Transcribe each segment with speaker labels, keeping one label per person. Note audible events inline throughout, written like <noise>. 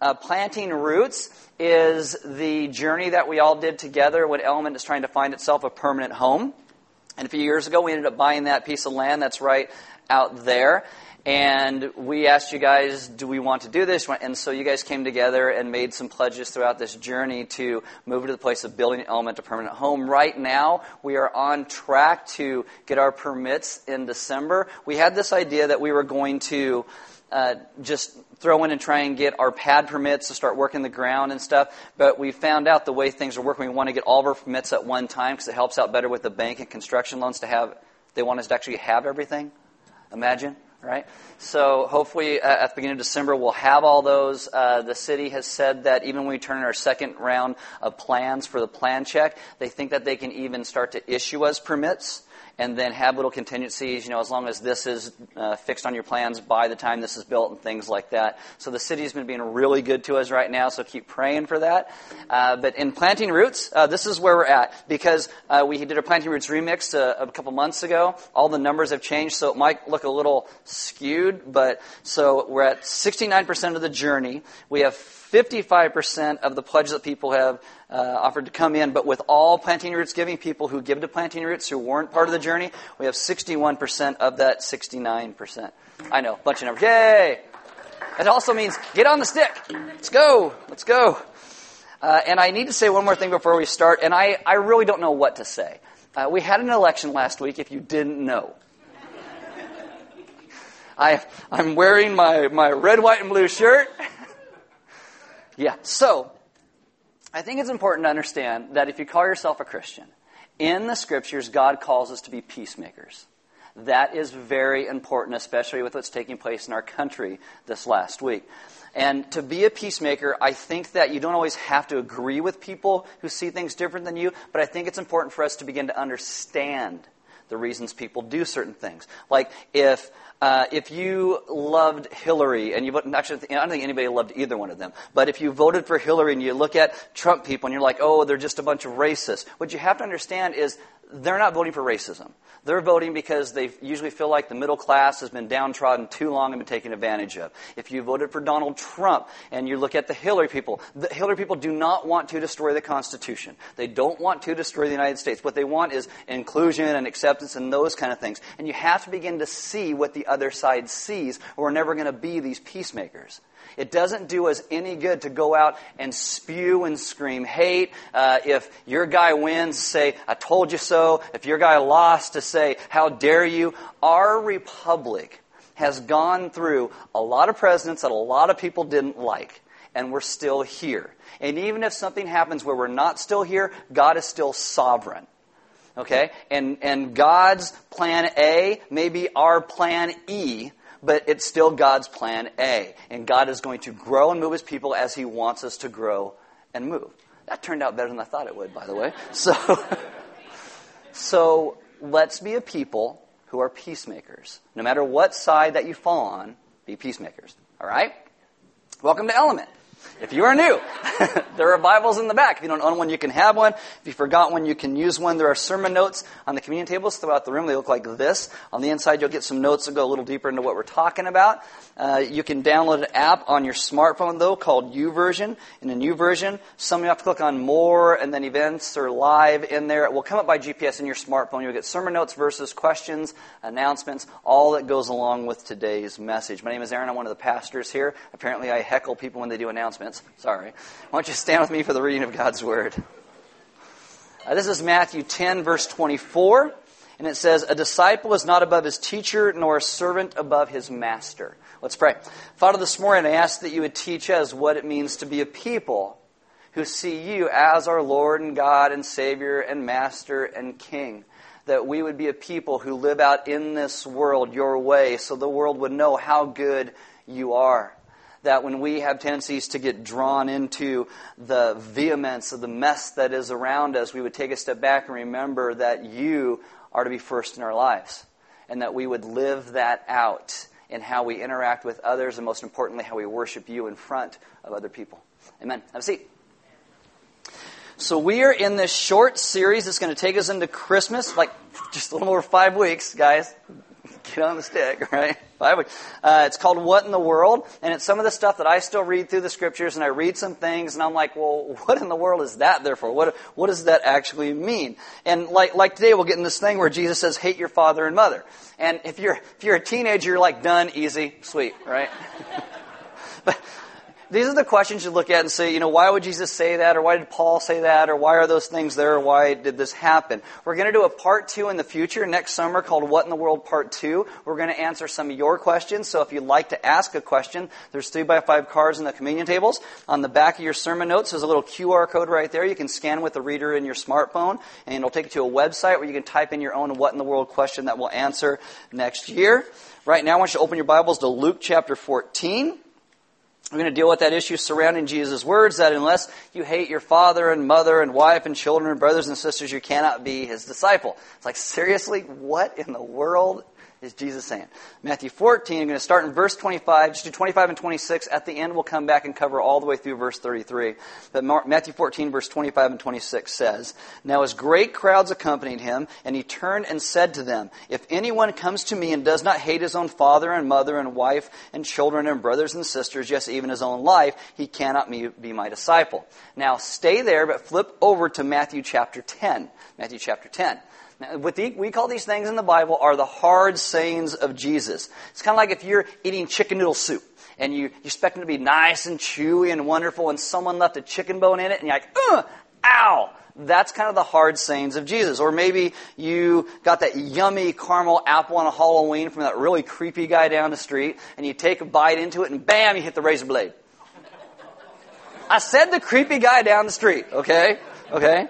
Speaker 1: Uh, planting roots is the journey that we all did together when Element is trying to find itself a permanent home. And a few years ago, we ended up buying that piece of land that's right out there. And we asked you guys, do we want to do this? And so you guys came together and made some pledges throughout this journey to move to the place of building Element a permanent home. Right now, we are on track to get our permits in December. We had this idea that we were going to uh, just throw in and try and get our pad permits to start working the ground and stuff. But we found out the way things are working, we want to get all of our permits at one time because it helps out better with the bank and construction loans to have, they want us to actually have everything. Imagine right? So hopefully uh, at the beginning of December we'll have all those. Uh, the city has said that even when we turn in our second round of plans for the plan check, they think that they can even start to issue us permits and then have little contingencies, you know, as long as this is uh, fixed on your plans by the time this is built and things like that. So the city's been being really good to us right now, so keep praying for that. Uh, but in Planting Roots, uh, this is where we're at because uh, we did a Planting Roots remix a, uh, a couple months ago. All the numbers have changed, so it might look a little skewed, but so we're at 69% of the journey. We have 55% of the pledges that people have uh, offered to come in, but with all Planting Roots giving, people who give to Planting Roots who weren't part of the journey, we have 61% of that 69%. I know, bunch of numbers. Yay! That also means get on the stick. Let's go. Let's go. Uh, and I need to say one more thing before we start, and I, I really don't know what to say. Uh, we had an election last week, if you didn't know. I, I'm wearing my, my red, white, and blue shirt. Yeah. So, I think it's important to understand that if you call yourself a Christian, in the scriptures, God calls us to be peacemakers. That is very important, especially with what's taking place in our country this last week. And to be a peacemaker, I think that you don't always have to agree with people who see things different than you, but I think it's important for us to begin to understand the reasons people do certain things. Like if uh, if you loved Hillary and you voted, actually, I don't think anybody loved either one of them, but if you voted for Hillary and you look at Trump people and you're like, oh, they're just a bunch of racists, what you have to understand is they're not voting for racism. They're voting because they usually feel like the middle class has been downtrodden too long and been taken advantage of. If you voted for Donald Trump and you look at the Hillary people, the Hillary people do not want to destroy the Constitution. They don't want to destroy the United States. What they want is inclusion and acceptance and those kind of things. And you have to begin to see what the other side sees, or we're never going to be these peacemakers. It doesn't do us any good to go out and spew and scream hate. Uh, if your guy wins, say, I told you so. If your guy lost, to say, how dare you. Our republic has gone through a lot of presidents that a lot of people didn't like, and we're still here. And even if something happens where we're not still here, God is still sovereign. Okay? And, and God's plan A may be our plan E, but it's still God's plan A. And God is going to grow and move his people as he wants us to grow and move. That turned out better than I thought it would, by the way. <laughs> So, so let's be a people who are peacemakers. No matter what side that you fall on, be peacemakers. All right? Welcome to Element. If you are new, <laughs> there are Bibles in the back. If you don't own one, you can have one. If you forgot one, you can use one. There are sermon notes on the communion tables throughout the room. They look like this. On the inside, you'll get some notes that go a little deeper into what we're talking about. Uh, you can download an app on your smartphone, though, called YouVersion. In a Version, some you have to click on More and then Events or Live in there. It will come up by GPS in your smartphone. You'll get sermon notes, verses, questions, announcements, all that goes along with today's message. My name is Aaron. I'm one of the pastors here. Apparently, I heckle people when they do announcements announcements. Sorry. Why don't you stand with me for the reading of God's Word? Uh, this is Matthew 10, verse 24. And it says, A disciple is not above his teacher, nor a servant above his master. Let's pray. Father, this morning I ask that you would teach us what it means to be a people who see you as our Lord and God and Savior and Master and King. That we would be a people who live out in this world your way so the world would know how good you are that when we have tendencies to get drawn into the vehemence of the mess that is around us, we would take a step back and remember that you are to be first in our lives. And that we would live that out in how we interact with others, and most importantly, how we worship you in front of other people. Amen. Have a seat. So we are in this short series that's going to take us into Christmas, like just a little over five weeks, guys. Get on the stick, <laughs> right? Uh, it's called What in the World, and it's some of the stuff that I still read through the scriptures, and I read some things, and I'm like, well, <laughs> what in the world is that there for? What, what does that actually mean? And like, like today, we'll get in this thing where Jesus says, hate your father and mother. And if you're, if you're a teenager, you're like, done, easy, sweet, right? <laughs> but, these are the questions you look at and say, you know, why would Jesus say that? Or why did Paul say that? Or why are those things there? Or why did this happen? We're going to do a part two in the future next summer called What in the World Part Two. We're going to answer some of your questions. So if you'd like to ask a question, there's three by five cards in the communion tables. On the back of your sermon notes, there's a little QR code right there. You can scan with the reader in your smartphone and it'll take you to a website where you can type in your own What in the World question that we'll answer next year. Right now, I want you to open your Bibles to Luke chapter 14. We're going to deal with that issue surrounding Jesus' words that unless you hate your father and mother and wife and children and brothers and sisters, you cannot be his disciple. It's like, seriously, what in the world is Jesus saying? Matthew 14, I'm going to start in verse 25, just do 25 and 26. At the end, we'll come back and cover all the way through verse 33. But Matthew 14, verse 25 and 26 says, Now as great crowds accompanied him, and he turned and said to them, If anyone comes to me and does not hate his own father and mother and wife and children and brothers and sisters, yes, even his own life, he cannot be my disciple. Now stay there, but flip over to Matthew chapter 10. Matthew chapter 10. Now, what the, we call these things in the Bible are the hard sayings of Jesus. It's kind of like if you're eating chicken noodle soup and you, you expect it to be nice and chewy and wonderful and someone left a chicken bone in it and you're like, ugh, ow. That's kind of the hard sayings of Jesus. Or maybe you got that yummy caramel apple on a Halloween from that really creepy guy down the street and you take a bite into it and bam, you hit the razor blade. I said the creepy guy down the street, okay? Okay?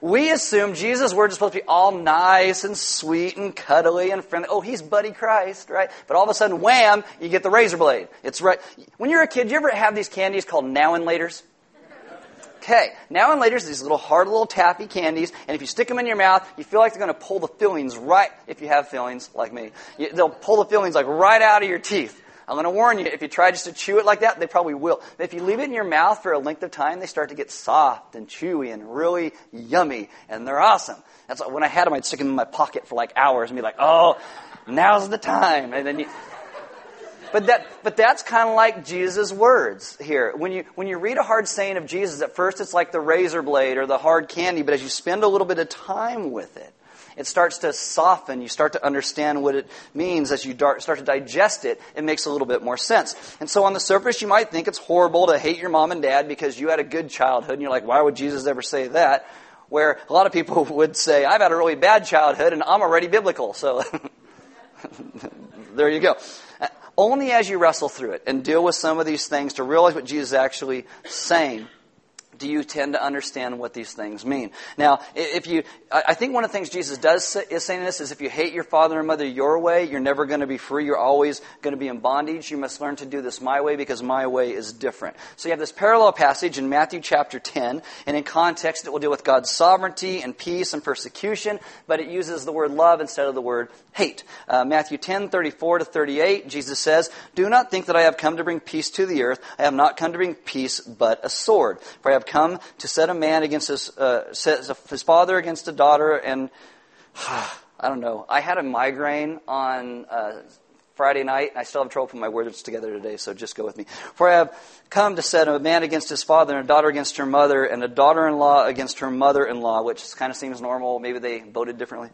Speaker 1: We assume Jesus' words are supposed to be all nice and sweet and cuddly and friendly. Oh, he's Buddy Christ, right? But all of a sudden, wham, you get the razor blade. It's right. When you're a kid, you ever have these candies called now and laters? Okay, now and laters, these little hard little taffy candies, and if you stick them in your mouth, you feel like they're going to pull the fillings right, if you have fillings like me, they'll pull the fillings like right out of your teeth. I'm going to warn you, if you try just to chew it like that, they probably will. But if you leave it in your mouth for a length of time, they start to get soft and chewy and really yummy, and they're awesome. That's when I had them, I'd stick them in my pocket for like hours and be like, oh, now's the time. And then you, but that, but that's kind of like Jesus' words here. When you, when you read a hard saying of Jesus, at first it's like the razor blade or the hard candy, but as you spend a little bit of time with it, it starts to soften. You start to understand what it means as you start to digest it. It makes a little bit more sense. And so on the surface, you might think it's horrible to hate your mom and dad because you had a good childhood. And you're like, why would Jesus ever say that? Where a lot of people <laughs> would say, I've had a really bad childhood and I'm already biblical. So <laughs> there you go. Only as you wrestle through it and deal with some of these things to realize what Jesus is actually saying do you tend to understand what these things mean? Now, if you, I think one of the things Jesus does is saying this is if you hate your father and mother your way, you're never going to be free. You're always going to be in bondage. You must learn to do this my way because my way is different. So you have this parallel passage in Matthew chapter 10, and in context it will deal with God's sovereignty and peace and persecution, but it uses the word love instead of the word hate. Uh, Matthew 10, 34 to 38, Jesus says, Do not think that I have come to bring peace to the earth. I have not come to bring peace, but a sword. For I have come to set a man against his, uh, his father against a daughter, and <sighs> I don't know. I had a migraine on uh, Friday night. and I still have trouble putting my words together today, so just go with me. For I have come to set a man against his father, and a daughter against her mother, and a daughter in law against her mother in law, which kind of seems normal. Maybe they voted differently.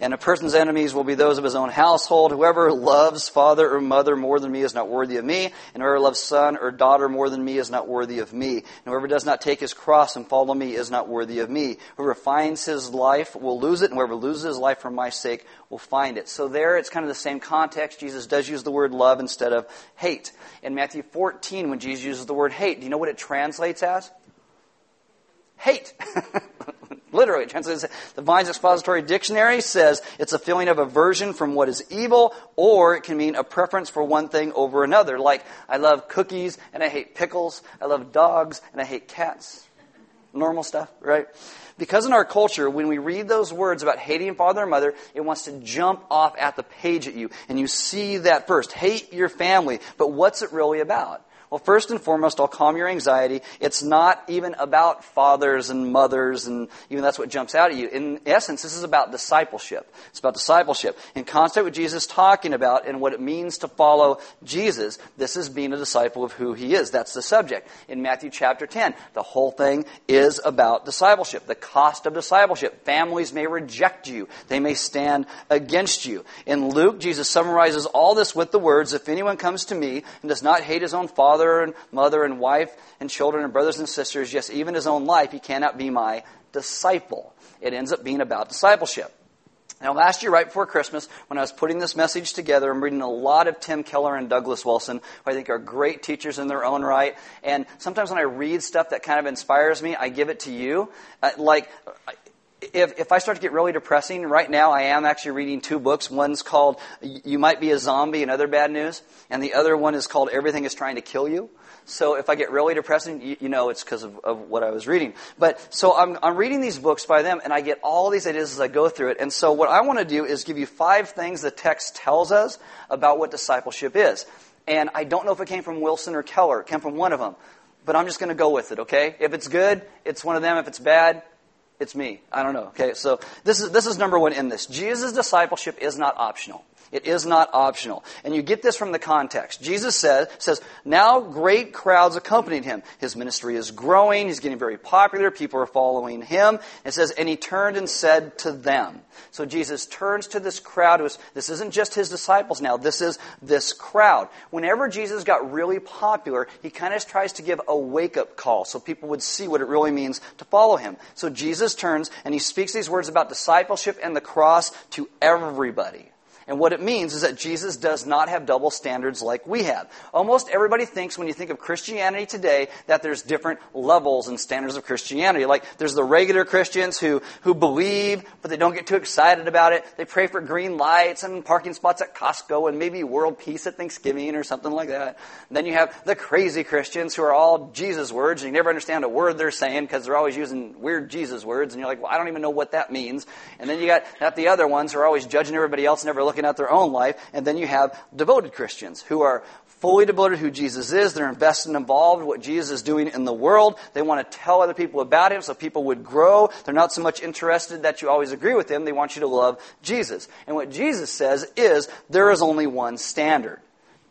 Speaker 1: And a person's enemies will be those of his own household. Whoever loves father or mother more than me is not worthy of me, and whoever loves son or daughter more than me is not worthy of me. And whoever does not take his cross and follow me is not worthy of me. Whoever finds his life will lose it, and whoever loses his life for my sake will find it. So there it's kind of the same context. Jesus does use the word love instead of hate. In Matthew 14, when Jesus uses the word hate. Do you know what it translates as? Hate. <laughs> Literally, it translates. The Vine's Expository Dictionary says it's a feeling of aversion from what is evil, or it can mean a preference for one thing over another. Like, I love cookies and I hate pickles. I love dogs and I hate cats. Normal stuff, right? Because in our culture, when we read those words about hating father and mother, it wants to jump off at the page at you. And you see that first. Hate your family. But what's it really about? Well, first and foremost, I'll calm your anxiety. It's not even about fathers and mothers, and even that's what jumps out at you. In essence, this is about discipleship. It's about discipleship. In context with Jesus talking about and what it means to follow Jesus, this is being a disciple of who he is. That's the subject. In Matthew chapter 10, the whole thing is about discipleship, the cost of discipleship. Families may reject you. They may stand against you. In Luke, Jesus summarizes all this with the words, If anyone comes to me and does not hate his own father and mother and wife and children and brothers and sisters, yes, even his own life, he cannot be my disciple. It ends up being about discipleship. Now, last year, right before Christmas, when I was putting this message together, I'm reading a lot of Tim Keller and Douglas Wilson, who I think are great teachers in their own right. And sometimes when I read stuff that kind of inspires me, I give it to you. Uh, like, if, if I start to get really depressing, right now I am actually reading two books. One's called You Might Be a Zombie and Other Bad News, and the other one is called Everything is Trying to Kill You. So if I get really depressing, you, you know it's because of, of, what I was reading. But so I'm, I'm reading these books by them, and I get all these ideas as I go through it. And so what I want to do is give you five things the text tells us about what discipleship is. And I don't know if it came from Wilson or Keller. It came from one of them. But I'm just going to go with it, okay? If it's good, it's one of them. If it's bad, it's me. I don't know. Okay, so this is this is number one in this. Jesus' discipleship is not optional. It is not optional. And you get this from the context. Jesus says, says, now great crowds accompanied him. His ministry is growing. He's getting very popular. People are following him. It says, and he turned and said to them. So Jesus turns to this crowd. This isn't just his disciples now. This is this crowd. Whenever Jesus got really popular, he kind of tries to give a wake-up call so people would see what it really means to follow him. So Jesus turns and he speaks these words about discipleship and the cross to everybody. And what it means is that Jesus does not have double standards like we have. Almost everybody thinks when you think of Christianity today that there's different levels and standards of Christianity. Like there's the regular Christians who, who believe, but they don't get too excited about it. They pray for green lights and parking spots at Costco and maybe world peace at Thanksgiving or something like that. And then you have the crazy Christians who are all Jesus words and you never understand a word they're saying because they're always using weird Jesus words and you're like, well, I don't even know what that means. And then you got, got the other ones who are always judging everybody else, never looking out their own life. And then you have devoted Christians who are fully devoted to who Jesus is. They're invested and involved in what Jesus is doing in the world. They want to tell other people about him so people would grow. They're not so much interested that you always agree with him. They want you to love Jesus. And what Jesus says is there is only one standard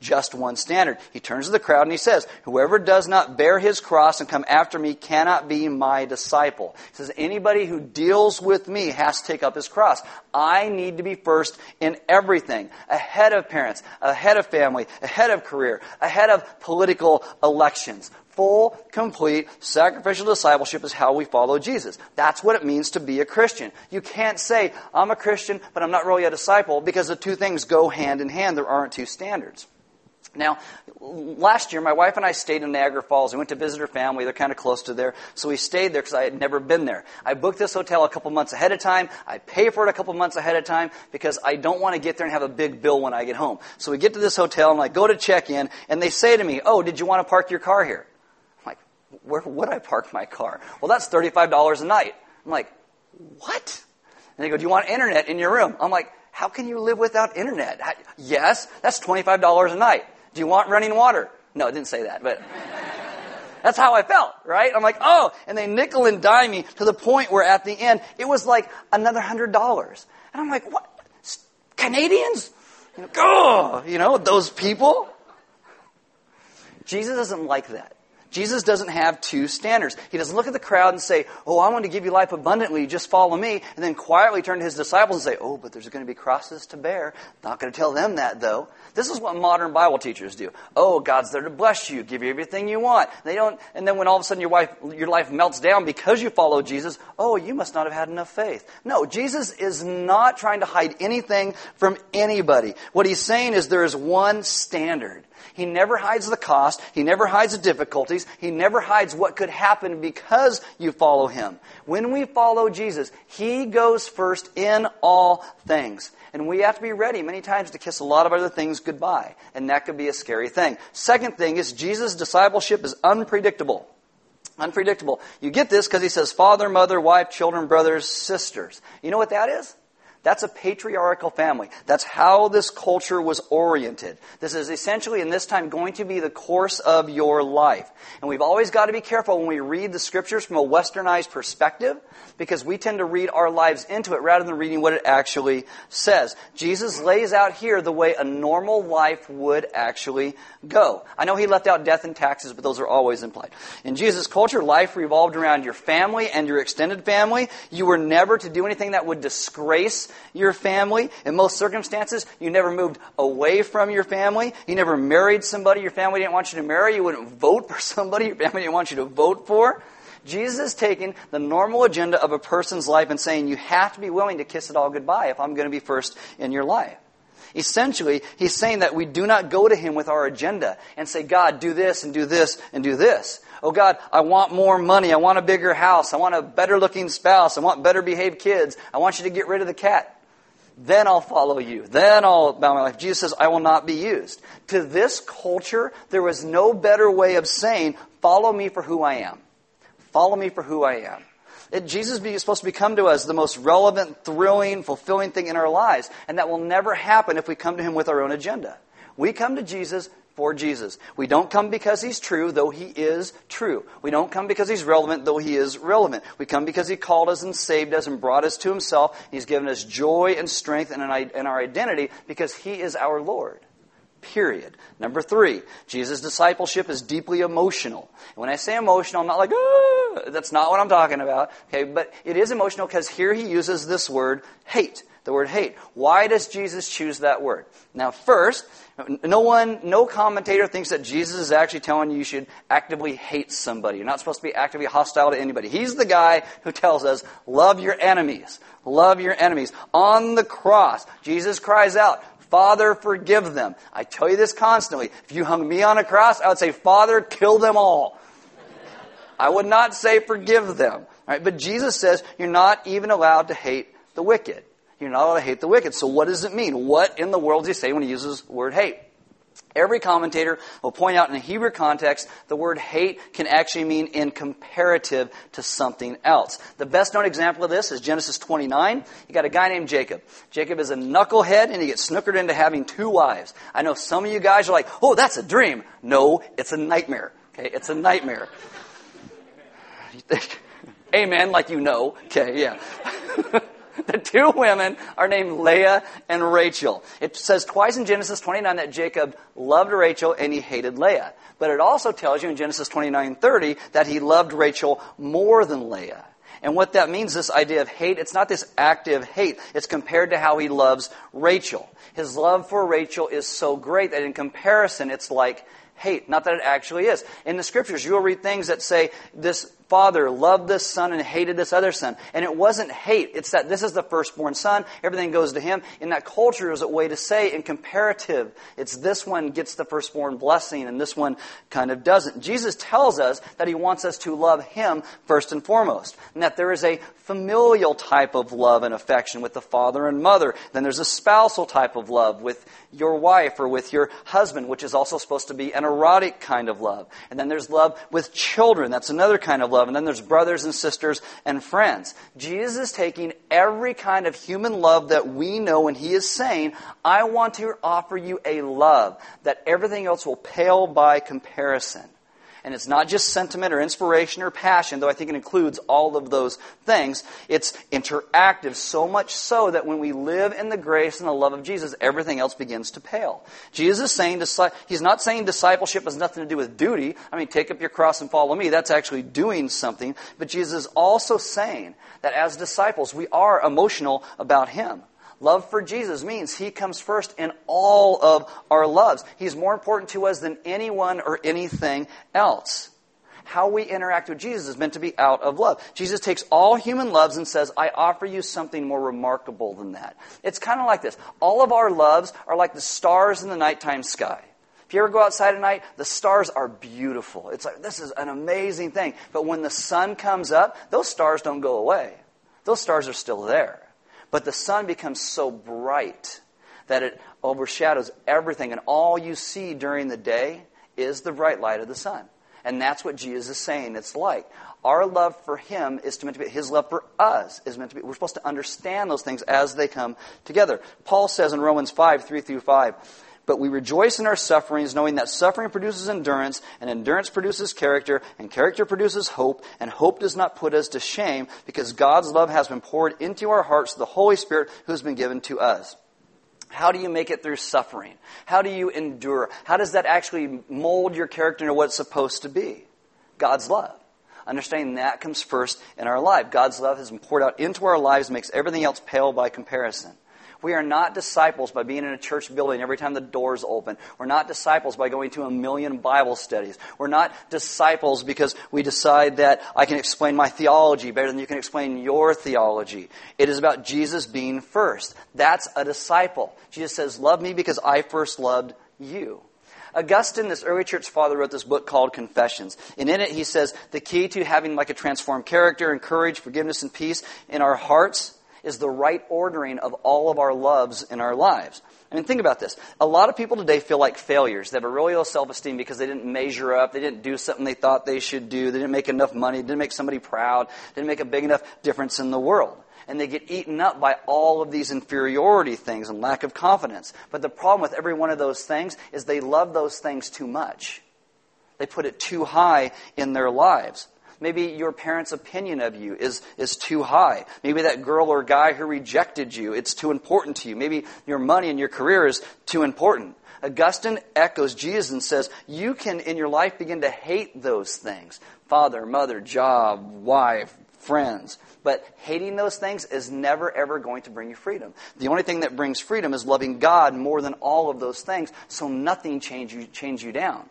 Speaker 1: just one standard. He turns to the crowd and he says, Whoever does not bear his cross and come after me cannot be my disciple. He says, Anybody who deals with me has to take up his cross. I need to be first in everything, ahead of parents, ahead of family, ahead of career, ahead of political elections. Full, complete, sacrificial discipleship is how we follow Jesus. That's what it means to be a Christian. You can't say, I'm a Christian, but I'm not really a disciple, because the two things go hand in hand. There aren't two standards. Now, last year, my wife and I stayed in Niagara Falls. We went to visit her family. They're kind of close to there. So we stayed there because I had never been there. I booked this hotel a couple months ahead of time. I pay for it a couple months ahead of time because I don't want to get there and have a big bill when I get home. So we get to this hotel and I go to check in and they say to me, Oh, did you want to park your car here? I'm like, Where would I park my car? Well, that's $35 a night. I'm like, What? And they go, Do you want internet in your room? I'm like, how can you live without internet? Yes, that's $25 a night. Do you want running water? No, it didn't say that, but that's how I felt, right? I'm like, oh, and they nickel and dime me to the point where at the end it was like another hundred dollars. And I'm like, what? Canadians? You know, oh, you know, those people? Jesus doesn't like that. Jesus doesn't have two standards. He doesn't look at the crowd and say, Oh, I want to give you life abundantly, just follow me, and then quietly turn to his disciples and say, Oh, but there's going to be crosses to bear. Not going to tell them that, though. This is what modern Bible teachers do. Oh, God's there to bless you, give you everything you want. They don't, and then when all of a sudden your wife, your life melts down because you follow Jesus, oh, you must not have had enough faith. No, Jesus is not trying to hide anything from anybody. What he's saying is there is one standard. He never hides the cost. He never hides the difficulties. He never hides what could happen because you follow him. When we follow Jesus, he goes first in all things. And we have to be ready many times to kiss a lot of other things goodbye. And that could be a scary thing. Second thing is Jesus' discipleship is unpredictable. Unpredictable. You get this because he says father, mother, wife, children, brothers, sisters. You know what that is? That's a patriarchal family. That's how this culture was oriented. This is essentially, in this time, going to be the course of your life. And we've always got to be careful when we read the scriptures from a westernized perspective because we tend to read our lives into it rather than reading what it actually says. Jesus lays out here the way a normal life would actually go. I know he left out death and taxes, but those are always implied. In Jesus' culture, life revolved around your family and your extended family. You were never to do anything that would disgrace your family. In most circumstances, you never moved away from your family. You never married somebody your family didn't want you to marry. You wouldn't vote for <laughs> somebody your family didn't want you to vote for. Jesus is taking the normal agenda of a person's life and saying, you have to be willing to kiss it all goodbye if I'm going to be first in your life. Essentially, he's saying that we do not go to him with our agenda and say, God, do this and do this and do this. Oh God, I want more money. I want a bigger house. I want a better looking spouse. I want better behaved kids. I want you to get rid of the cat. Then I'll follow you. Then I'll bow my life. Jesus says, I will not be used. To this culture, there was no better way of saying, follow me for who I am. Follow me for who I am. It, Jesus is supposed to become to us the most relevant, thrilling, fulfilling thing in our lives. And that will never happen if we come to Him with our own agenda. We come to Jesus for Jesus. We don't come because He's true, though He is true. We don't come because He's relevant, though He is relevant. We come because He called us and saved us and brought us to Himself. He's given us joy and strength and our identity because He is our Lord. Period. Number three, Jesus' discipleship is deeply emotional. And when I say emotional, I'm not like, ah, that's not what I'm talking about. Okay, but it is emotional because here he uses this word, hate. The word hate. Why does Jesus choose that word? Now, first, no one, no commentator thinks that Jesus is actually telling you you should actively hate somebody. You're not supposed to be actively hostile to anybody. He's the guy who tells us, love your enemies. Love your enemies. On the cross, Jesus cries out, Father, forgive them. I tell you this constantly. If you hung me on a cross, I would say, Father, kill them all. I would not say forgive them. Right? But Jesus says you're not even allowed to hate the wicked. You're not allowed to hate the wicked. So what does it mean? What in the world does he say when he uses the word hate? Every commentator will point out in a Hebrew context, the word hate can actually mean in comparative to something else. The best known example of this is Genesis 29. You got a guy named Jacob. Jacob is a knucklehead and he gets snookered into having two wives. I know some of you guys are like, oh, that's a dream. No, it's a nightmare. Okay, it's a nightmare. <laughs> Amen, like you know. Okay, yeah. <laughs> <laughs> the two women are named Leah and Rachel. It says twice in Genesis 29 that Jacob loved Rachel and he hated Leah. But it also tells you in Genesis 29:30 that he loved Rachel more than Leah. And what that means, this idea of hate, it's not this active hate. It's compared to how he loves Rachel. His love for Rachel is so great that in comparison, it's like hate. Not that it actually is. In the scriptures, you'll read things that say this father loved this son and hated this other son. And it wasn't hate. It's that this is the firstborn son. Everything goes to him. In that culture is a way to say in comparative, it's this one gets the firstborn blessing and this one kind of doesn't. Jesus tells us that he wants us to love him first and foremost. And that there is a familial type of love and affection with the father and mother. Then there's a spousal type of love with your wife or with your husband, which is also supposed to be an erotic kind of love. And then there's love with children. That's another kind of love love. And then there's brothers and sisters and friends. Jesus is taking every kind of human love that we know and he is saying, I want to offer you a love that everything else will pale by comparison. And it's not just sentiment or inspiration or passion, though I think it includes all of those things. It's interactive, so much so that when we live in the grace and the love of Jesus, everything else begins to pale. Jesus is saying, he's not saying discipleship has nothing to do with duty. I mean, take up your cross and follow me. That's actually doing something. But Jesus is also saying that as disciples, we are emotional about Him. Love for Jesus means He comes first in all of our loves. He's more important to us than anyone or anything else. How we interact with Jesus is meant to be out of love. Jesus takes all human loves and says, I offer you something more remarkable than that. It's kind of like this. All of our loves are like the stars in the nighttime sky. If you ever go outside at night, the stars are beautiful. It's like, this is an amazing thing. But when the sun comes up, those stars don't go away. Those stars are still there. But the sun becomes so bright that it overshadows everything, and all you see during the day is the bright light of the sun. And that's what Jesus is saying it's like. Our love for him is meant to be, his love for us is meant to be, we're supposed to understand those things as they come together. Paul says in Romans 5, 3 through 5, but we rejoice in our sufferings, knowing that suffering produces endurance, and endurance produces character, and character produces hope, and hope does not put us to shame, because God's love has been poured into our hearts, through the Holy Spirit who has been given to us. How do you make it through suffering? How do you endure? How does that actually mold your character into what it's supposed to be? God's love. Understanding that comes first in our life. God's love has been poured out into our lives, makes everything else pale by comparison. We are not disciples by being in a church building every time the doors open. We're not disciples by going to a million Bible studies. We're not disciples because we decide that I can explain my theology better than you can explain your theology. It is about Jesus being first. That's a disciple. Jesus says, Love me because I first loved you. Augustine, this early church father, wrote this book called Confessions. And in it, he says the key to having like a transformed character and courage, forgiveness, and peace in our hearts is the right ordering of all of our loves in our lives. I mean, think about this. A lot of people today feel like failures. They have a really low self esteem because they didn't measure up, they didn't do something they thought they should do, they didn't make enough money, didn't make somebody proud, didn't make a big enough difference in the world. And they get eaten up by all of these inferiority things and lack of confidence. But the problem with every one of those things is they love those things too much. They put it too high in their lives. Maybe your parents' opinion of you is, is too high. Maybe that girl or guy who rejected you, it's too important to you. Maybe your money and your career is too important. Augustine echoes Jesus and says, You can, in your life, begin to hate those things father, mother, job, wife, friends. But hating those things is never, ever going to bring you freedom. The only thing that brings freedom is loving God more than all of those things, so nothing change you, change you down.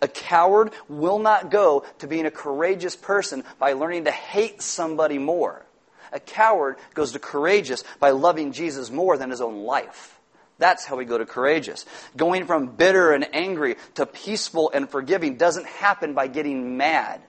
Speaker 1: A coward will not go to being a courageous person by learning to hate somebody more. A coward goes to courageous by loving Jesus more than his own life. That's how we go to courageous. Going from bitter and angry to peaceful and forgiving doesn't happen by getting mad.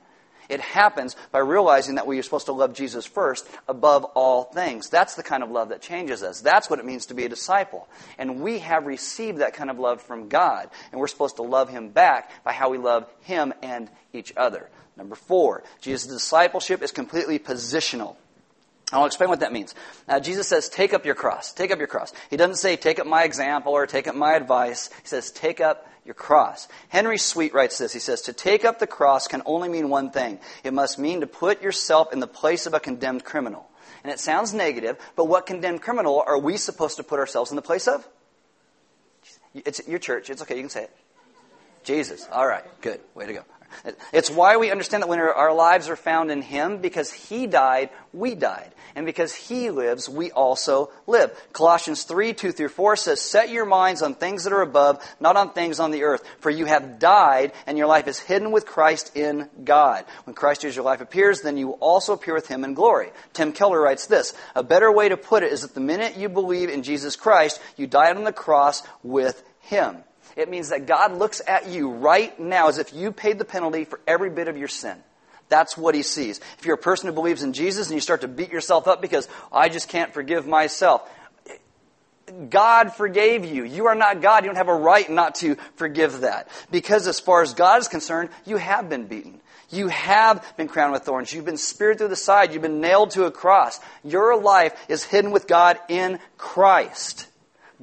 Speaker 1: It happens by realizing that we are supposed to love Jesus first above all things. That's the kind of love that changes us. That's what it means to be a disciple. And we have received that kind of love from God. And we're supposed to love Him back by how we love Him and each other. Number four, Jesus' discipleship is completely positional. I'll explain what that means. Now, Jesus says, take up your cross. Take up your cross. He doesn't say, take up my example or take up my advice. He says, take up your cross. Henry Sweet writes this. He says, To take up the cross can only mean one thing. It must mean to put yourself in the place of a condemned criminal. And it sounds negative, but what condemned criminal are we supposed to put ourselves in the place of? It's your church. It's okay. You can say it. Jesus. All right. Good. Way to go. It's why we understand that when our lives are found in Him, because He died, we died. And because He lives, we also live. Colossians 3, 2 through 4 says, Set your minds on things that are above, not on things on the earth. For you have died, and your life is hidden with Christ in God. When Christ Jesus your life appears, then you also appear with Him in glory. Tim Keller writes this, A better way to put it is that the minute you believe in Jesus Christ, you died on the cross with Him. It means that God looks at you right now as if you paid the penalty for every bit of your sin. That's what he sees. If you're a person who believes in Jesus and you start to beat yourself up because I just can't forgive myself, God forgave you. You are not God. You don't have a right not to forgive that. Because as far as God is concerned, you have been beaten. You have been crowned with thorns. You've been speared through the side. You've been nailed to a cross. Your life is hidden with God in Christ.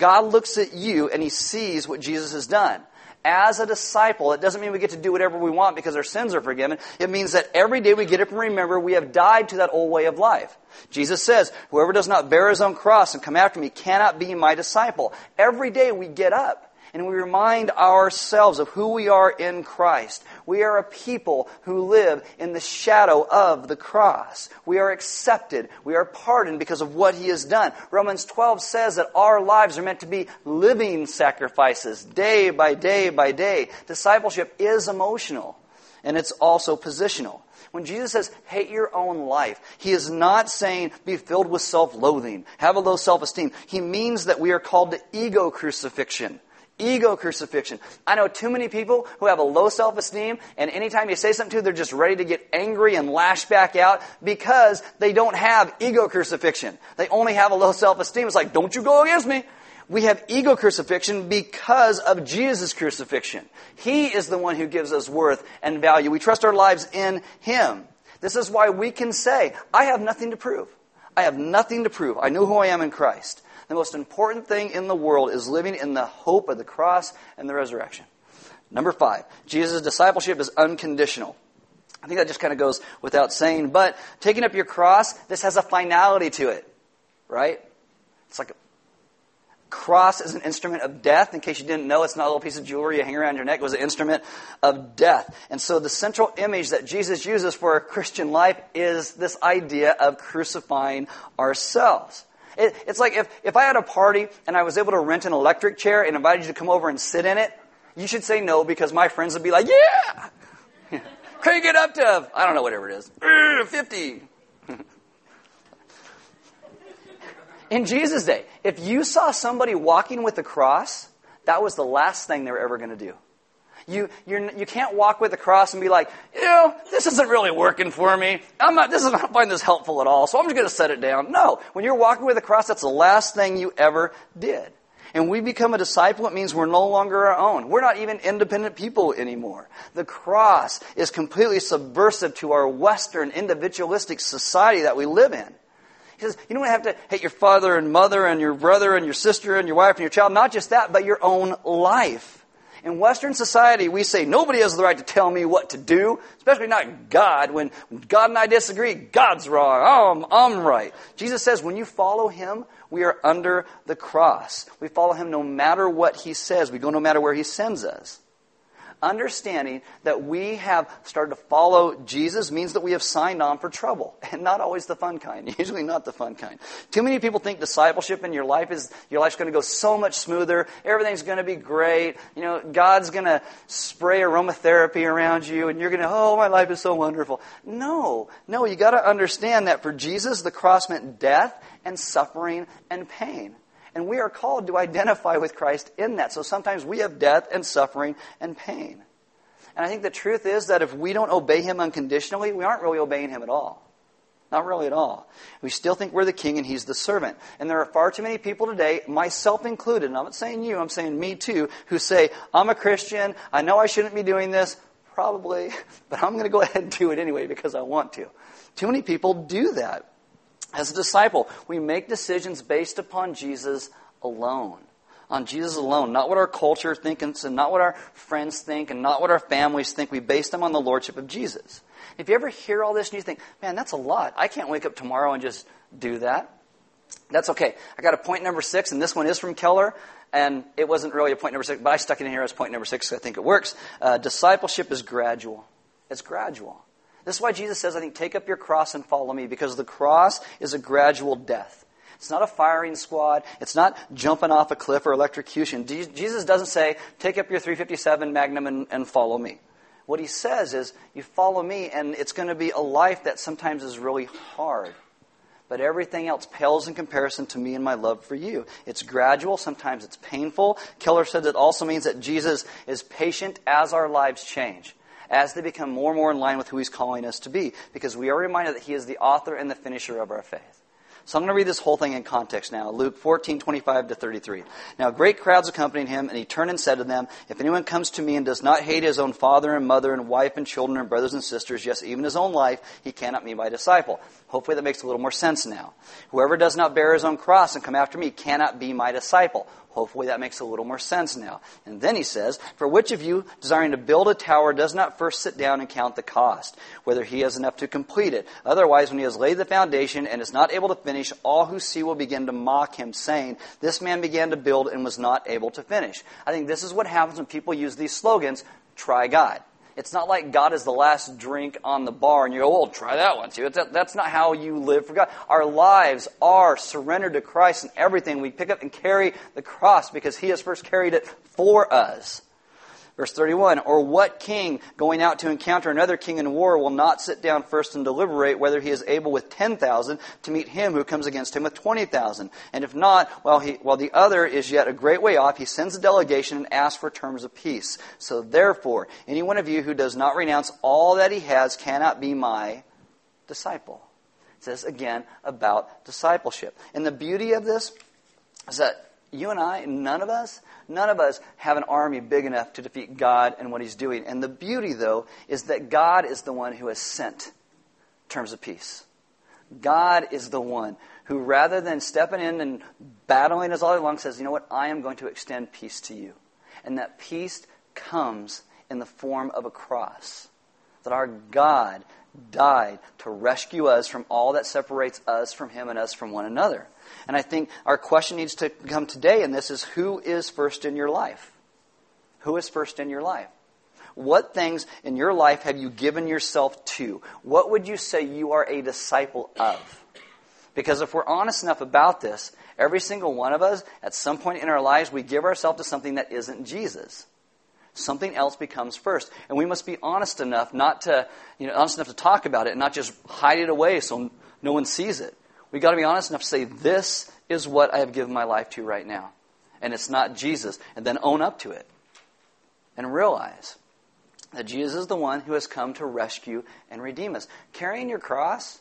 Speaker 1: God looks at you and he sees what Jesus has done. As a disciple, it doesn't mean we get to do whatever we want because our sins are forgiven. It means that every day we get up and remember we have died to that old way of life. Jesus says, whoever does not bear his own cross and come after me cannot be my disciple. Every day we get up and we remind ourselves of who we are in Christ. We are a people who live in the shadow of the cross. We are accepted. We are pardoned because of what He has done. Romans 12 says that our lives are meant to be living sacrifices, day by day by day. Discipleship is emotional, and it's also positional. When Jesus says, hate your own life, he is not saying be filled with self loathing, have a low self esteem. He means that we are called to ego crucifixion. Ego crucifixion. I know too many people who have a low self esteem, and anytime you say something to them, they're just ready to get angry and lash back out because they don't have ego crucifixion. They only have a low self esteem. It's like, don't you go against me. We have ego crucifixion because of Jesus' crucifixion. He is the one who gives us worth and value. We trust our lives in Him. This is why we can say, I have nothing to prove. I have nothing to prove. I know who I am in Christ. The most important thing in the world is living in the hope of the cross and the resurrection. Number five, Jesus' discipleship is unconditional. I think that just kind of goes without saying, but taking up your cross, this has a finality to it, right? It's like a cross is an instrument of death. In case you didn't know, it's not a little piece of jewelry you hang around your neck. It was an instrument of death. And so the central image that Jesus uses for a Christian life is this idea of crucifying ourselves. It, it's like if, if I had a party and I was able to rent an electric chair and invited you to come over and sit in it, you should say no because my friends would be like, yeah! <laughs> Crank it up to, I don't know, whatever it is, 50. <laughs> In Jesus' day, if you saw somebody walking with a cross, that was the last thing they were ever going to do. You, you're, you can't walk with the cross and be like, you know, this isn't really working for me. I'm not, this is not find this helpful at all, so I'm just going to set it down. No. When you're walking with the cross, that's the last thing you ever did. And we become a disciple, it means we're no longer our own. We're not even independent people anymore. The cross is completely subversive to our Western individualistic society that we live in. He says, you don't have to hate your father and mother and your brother and your sister and your wife and your child. Not just that, but your own life. In Western society, we say nobody has the right to tell me what to do, especially not God. When God and I disagree, God's wrong. Oh, I'm, I'm right. Jesus says when you follow Him, we are under the cross. We follow Him no matter what He says. We go no matter where He sends us understanding that we have started to follow Jesus means that we have signed on for trouble, <laughs> and not always the fun kind. <laughs> Usually not the fun kind. Too many people think discipleship in your life is your life's going to go so much smoother. Everything's going to be great. You know, God's going to spray aromatherapy around you, and you're going to, oh, my life is so wonderful. No, no, you got to understand that for Jesus, the cross meant death and suffering and pain. And we are called to identify with Christ in that. So sometimes we have death and suffering and pain. And I think the truth is that if we don't obey Him unconditionally, we aren't really obeying Him at all. Not really at all. We still think we're the king and he's the servant. And there are far too many people today, myself included, and I'm not saying you, I'm saying me too, who say, I'm a Christian, I know I shouldn't be doing this, probably, <laughs> but I'm going to go ahead and do it anyway because I want to. Too many people do that. As a disciple, we make decisions based upon Jesus alone. On Jesus alone, not what our culture thinks and not what our friends think and not what our families think. We base them on the Lordship of Jesus. If you ever hear all this and you think, man, that's a lot. I can't wake up tomorrow and just do that. That's okay. I got a point number six, and this one is from Keller, and it wasn't really a point number six, but I stuck it in here as point number six because I think it works. Uh, discipleship is gradual. It's gradual. This is why Jesus says, I think, take up your cross and follow me, because the cross is a gradual death. It's not a firing squad. It's not jumping off a cliff or electrocution. Jesus doesn't say, take up your 357 Magnum and, and follow me. What he says is, you follow me, and it's going to be a life that sometimes is really hard. But everything else pales in comparison to me and my love for you. It's gradual, sometimes it's painful. Keller says it also means that Jesus is patient as our lives change as they become more and more in line with who He's calling us to be, because we are reminded that He is the author and the finisher of our faith. So I'm going to read this whole thing in context now. Luke 14, 25 to 33. Now great crowds accompanied him, and he turned and said to them, If anyone comes to me and does not hate his own father and mother and wife and children and brothers and sisters, yes, even his own life, he cannot be my disciple. Hopefully that makes a little more sense now. Whoever does not bear his own cross and come after me cannot be my disciple. Hopefully that makes a little more sense now. And then he says, For which of you, desiring to build a tower, does not first sit down and count the cost, whether he has enough to complete it? Otherwise, when he has laid the foundation and is not able to finish, all who see will begin to mock him, saying, This man began to build and was not able to finish. I think this is what happens when people use these slogans try God. It's not like God is the last drink on the bar and you go, oh, well, try that one too. that's not how you live for God. Our lives are surrendered to Christ and everything. We pick up and carry the cross because He has first carried it for us. Verse 31 Or what king going out to encounter another king in war will not sit down first and deliberate whether he is able with 10,000 to meet him who comes against him with 20,000? And if not, while, he, while the other is yet a great way off, he sends a delegation and asks for terms of peace. So therefore, any one of you who does not renounce all that he has cannot be my disciple. It says again about discipleship. And the beauty of this is that You and I, none of us, none of us have an army big enough to defeat God and what He's doing. And the beauty, though, is that God is the one who has sent terms of peace. God is the one who, rather than stepping in and battling us all along, says, You know what? I am going to extend peace to you. And that peace comes in the form of a cross. That our God died to rescue us from all that separates us from Him and us from one another. And I think our question needs to come today, and this is who is first in your life? Who is first in your life? What things in your life have you given yourself to? What would you say you are a disciple of? Because if we're honest enough about this, every single one of us, at some point in our lives, we give ourselves to something that isn't Jesus. Something else becomes first. And we must be honest enough not to, you know, honest enough to talk about it and not just hide it away so no one sees it. We've got to be honest enough to say, this is what I have given my life to right now. And it's not Jesus. And then own up to it. And realize that Jesus is the one who has come to rescue and redeem us. Carrying your cross,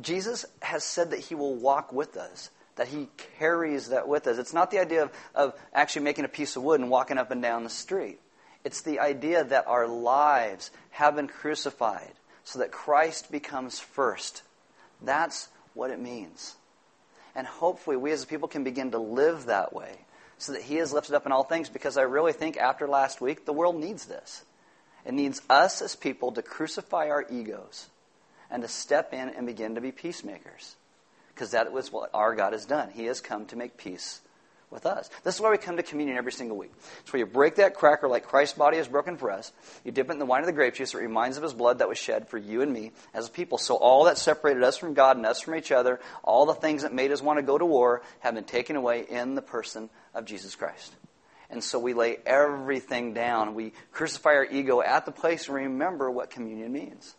Speaker 1: Jesus has said that he will walk with us, that he carries that with us. It's not the idea of, of actually making a piece of wood and walking up and down the street. It's the idea that our lives have been crucified so that Christ becomes first. That's what it means. And hopefully, we as a people can begin to live that way so that He is lifted up in all things because I really think after last week, the world needs this. It needs us as people to crucify our egos and to step in and begin to be peacemakers. Because that was what our God has done. He has come to make peace with us. This is why we come to communion every single week. It's where you break that cracker like Christ's body is broken for us. You dip it in the wine of the grape juice. It reminds of his blood that was shed for you and me as a people. So all that separated us from God and us from each other, all the things that made us want to go to war, have been taken away in the person of Jesus Christ. And so we lay everything down. We crucify our ego at the place and remember what communion means.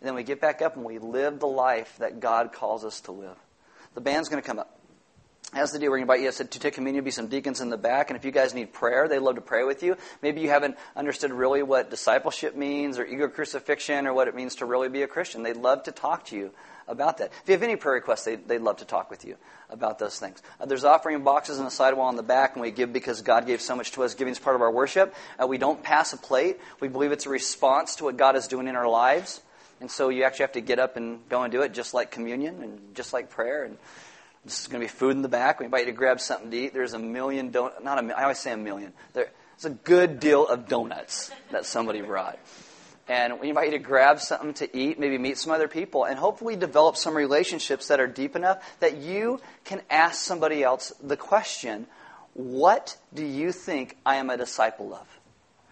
Speaker 1: And then we get back up and we live the life that God calls us to live. The band's going to come up. As the deal, we're going to invite you to take communion, be some deacons in the back, and if you guys need prayer, they'd love to pray with you. Maybe you haven't understood really what discipleship means or ego crucifixion or what it means to really be a Christian. They'd love to talk to you about that. If you have any prayer requests, they, would love to talk with you about those things. Uh, there's offering boxes on the sidewall in the back, and we give because God gave so much to us. Giving is part of our worship. Uh, we don't pass a plate. We believe it's a response to what God is doing in our lives. And so you actually have to get up and go and do it, just like communion and just like prayer. And this is going to be food in the back. We invite you to grab something to eat. There's a million donuts. Not a. I always say a million. There's a good deal of donuts that somebody brought. And we invite you to grab something to eat, maybe meet some other people, and hopefully develop some relationships that are deep enough that you can ask somebody else the question What do you think I am a disciple of?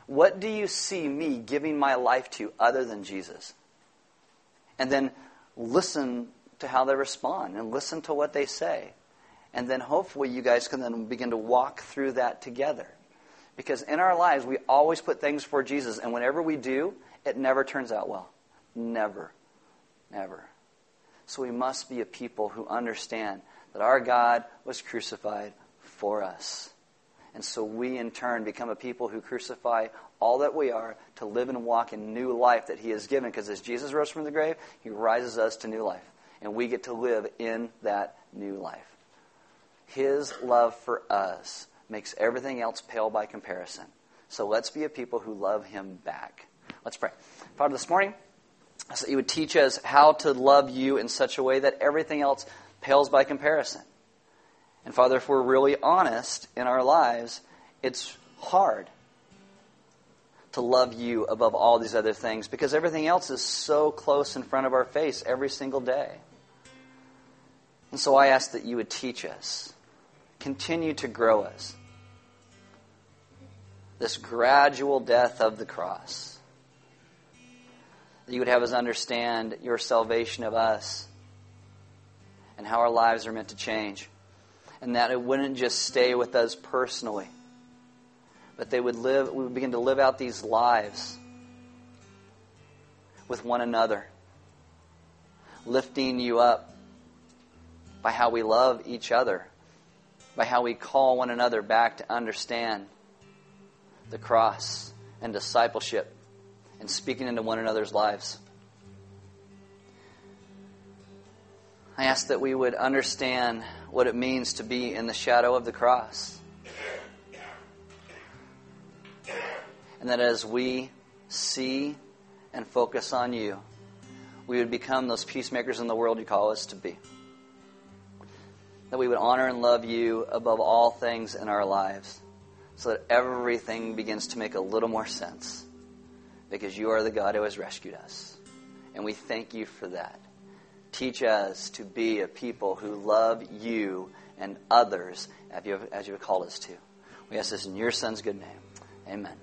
Speaker 1: What do you see me giving my life to other than Jesus? And then listen to how they respond and listen to what they say. And then hopefully you guys can then begin to walk through that together. Because in our lives, we always put things for Jesus. And whenever we do, it never turns out well. Never. Never. So we must be a people who understand that our God was crucified for us. And so we, in turn, become a people who crucify all that we are to live and walk in new life that He has given. Because as Jesus rose from the grave, He rises us to new life and we get to live in that new life. His love for us makes everything else pale by comparison. So let's be a people who love Him back. Let's pray. Father, this morning, so you would teach us how to love you in such a way that everything else pales by comparison. And Father, if we're really honest in our lives, it's hard to love you above all these other things because everything else is so close in front of our face every single day. And so I ask that you would teach us, continue to grow us. This gradual death of the cross. That you would have us understand your salvation of us and how our lives are meant to change. And that it wouldn't just stay with us personally, but they would live, we would begin to live out these lives with one another, lifting you up by how we love each other, by how we call one another back to understand the cross and discipleship and speaking into one another's lives. I ask that we would understand what it means to be in the shadow of the cross. And that as we see and focus on you, we would become those peacemakers in the world you call us to be. That we would honor and love you above all things in our lives so that everything begins to make a little more sense because you are the God who has rescued us. And we thank you for that. Teach us to be a people who love you and others as you have, called us to. We ask this in your Son's good name. Amen.